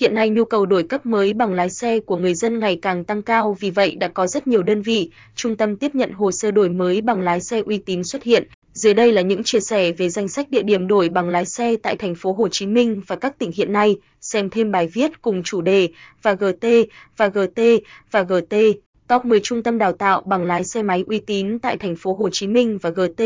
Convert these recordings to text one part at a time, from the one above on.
Hiện nay nhu cầu đổi cấp mới bằng lái xe của người dân ngày càng tăng cao, vì vậy đã có rất nhiều đơn vị, trung tâm tiếp nhận hồ sơ đổi mới bằng lái xe uy tín xuất hiện. Dưới đây là những chia sẻ về danh sách địa điểm đổi bằng lái xe tại thành phố Hồ Chí Minh và các tỉnh hiện nay. Xem thêm bài viết cùng chủ đề và GT và GT và GT. Top 10 trung tâm đào tạo bằng lái xe máy uy tín tại thành phố Hồ Chí Minh và GT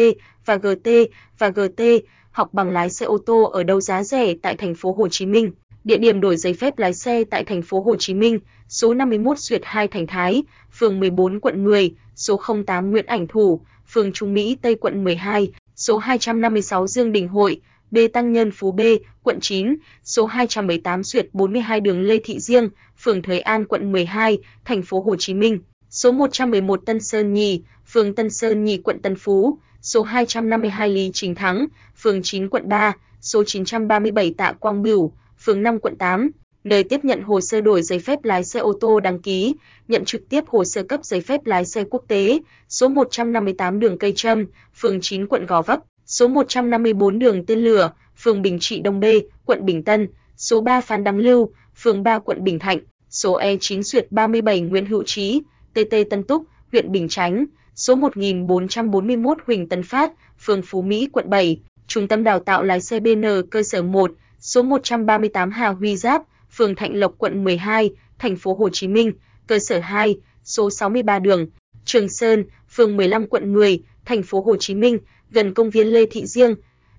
và GT và GT. Học bằng lái xe ô tô ở đâu giá rẻ tại thành phố Hồ Chí Minh? Địa điểm đổi giấy phép lái xe tại thành phố Hồ Chí Minh, số 51 Duyệt 2 Thành Thái, phường 14 quận 10, số 08 Nguyễn Ảnh Thủ, phường Trung Mỹ Tây quận 12, số 256 Dương Đình Hội, B Tăng Nhân Phú B, quận 9, số 278 Duyệt 42 đường Lê Thị Diêng, phường Thới An quận 12, thành phố Hồ Chí Minh, số 111 Tân Sơn Nhì, phường Tân Sơn Nhì quận Tân Phú, số 252 Lý Chính Thắng, phường 9 quận 3, số 937 Tạ Quang Bửu, phường 5 quận 8, nơi tiếp nhận hồ sơ đổi giấy phép lái xe ô tô đăng ký, nhận trực tiếp hồ sơ cấp giấy phép lái xe quốc tế, số 158 đường Cây Trâm, phường 9 quận Gò Vấp, số 154 đường Tên Lửa, phường Bình Trị Đông B, quận Bình Tân, số 3 Phan Đăng Lưu, phường 3 quận Bình Thạnh, số E9 Duyệt 37 Nguyễn Hữu Trí, TT Tân Túc, huyện Bình Chánh, số 1441 Huỳnh Tân Phát, phường Phú Mỹ, quận 7, Trung tâm đào tạo lái xe BN cơ sở 1, số 138 Hà Huy Giáp, phường Thạnh Lộc, quận 12, thành phố Hồ Chí Minh, cơ sở 2, số 63 đường Trường Sơn, phường 15 quận 10, thành phố Hồ Chí Minh, gần công viên Lê Thị Diêng,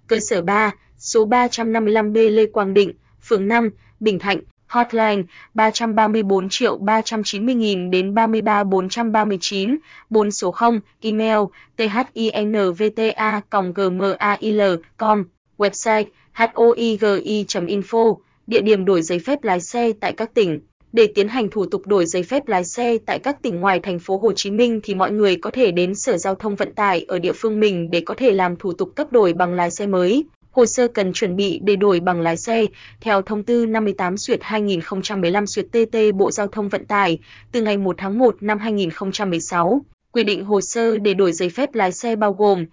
cơ sở 3, số 355B Lê Quang Định, phường 5, Bình Thạnh, hotline 334 triệu 390 nghìn đến 33 439, 4 số 0, email thinvta.gmail.com, website hoigi.info, địa điểm đổi giấy phép lái xe tại các tỉnh. Để tiến hành thủ tục đổi giấy phép lái xe tại các tỉnh ngoài thành phố Hồ Chí Minh thì mọi người có thể đến Sở Giao thông Vận tải ở địa phương mình để có thể làm thủ tục cấp đổi bằng lái xe mới. Hồ sơ cần chuẩn bị để đổi bằng lái xe theo thông tư 58 duyệt 2015 duyệt TT Bộ Giao thông Vận tải từ ngày 1 tháng 1 năm 2016. Quy định hồ sơ để đổi giấy phép lái xe bao gồm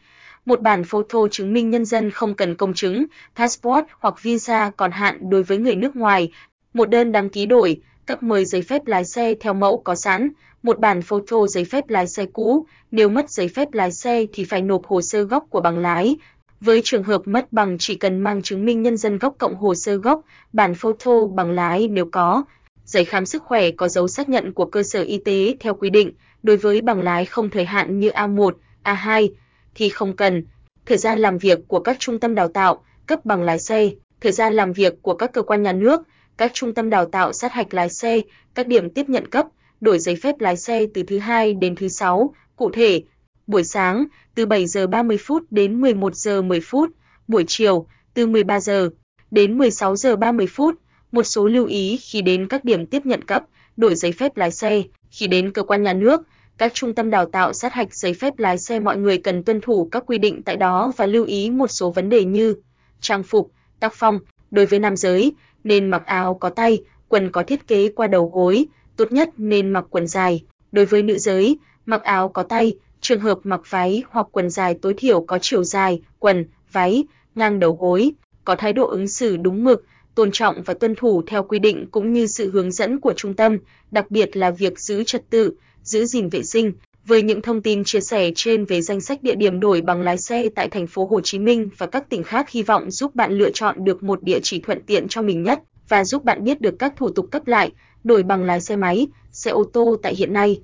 một bản photo chứng minh nhân dân không cần công chứng, passport hoặc visa còn hạn đối với người nước ngoài, một đơn đăng ký đổi, cấp mới giấy phép lái xe theo mẫu có sẵn, một bản photo giấy phép lái xe cũ, nếu mất giấy phép lái xe thì phải nộp hồ sơ gốc của bằng lái. Với trường hợp mất bằng chỉ cần mang chứng minh nhân dân gốc cộng hồ sơ gốc, bản photo bằng lái nếu có, giấy khám sức khỏe có dấu xác nhận của cơ sở y tế theo quy định, đối với bằng lái không thời hạn như A1, A2 thì không cần. Thời gian làm việc của các trung tâm đào tạo, cấp bằng lái xe, thời gian làm việc của các cơ quan nhà nước, các trung tâm đào tạo sát hạch lái xe, các điểm tiếp nhận cấp, đổi giấy phép lái xe từ thứ hai đến thứ sáu, cụ thể, buổi sáng từ 7 giờ 30 phút đến 11 giờ 10 phút, buổi chiều từ 13 giờ đến 16 giờ 30 phút. Một số lưu ý khi đến các điểm tiếp nhận cấp, đổi giấy phép lái xe, khi đến cơ quan nhà nước, các trung tâm đào tạo sát hạch giấy phép lái xe mọi người cần tuân thủ các quy định tại đó và lưu ý một số vấn đề như trang phục, tác phong, đối với nam giới nên mặc áo có tay, quần có thiết kế qua đầu gối, tốt nhất nên mặc quần dài. Đối với nữ giới, mặc áo có tay, trường hợp mặc váy hoặc quần dài tối thiểu có chiều dài, quần, váy, ngang đầu gối, có thái độ ứng xử đúng mực, tôn trọng và tuân thủ theo quy định cũng như sự hướng dẫn của trung tâm, đặc biệt là việc giữ trật tự, giữ gìn vệ sinh. Với những thông tin chia sẻ trên về danh sách địa điểm đổi bằng lái xe tại thành phố Hồ Chí Minh và các tỉnh khác hy vọng giúp bạn lựa chọn được một địa chỉ thuận tiện cho mình nhất và giúp bạn biết được các thủ tục cấp lại, đổi bằng lái xe máy, xe ô tô tại hiện nay.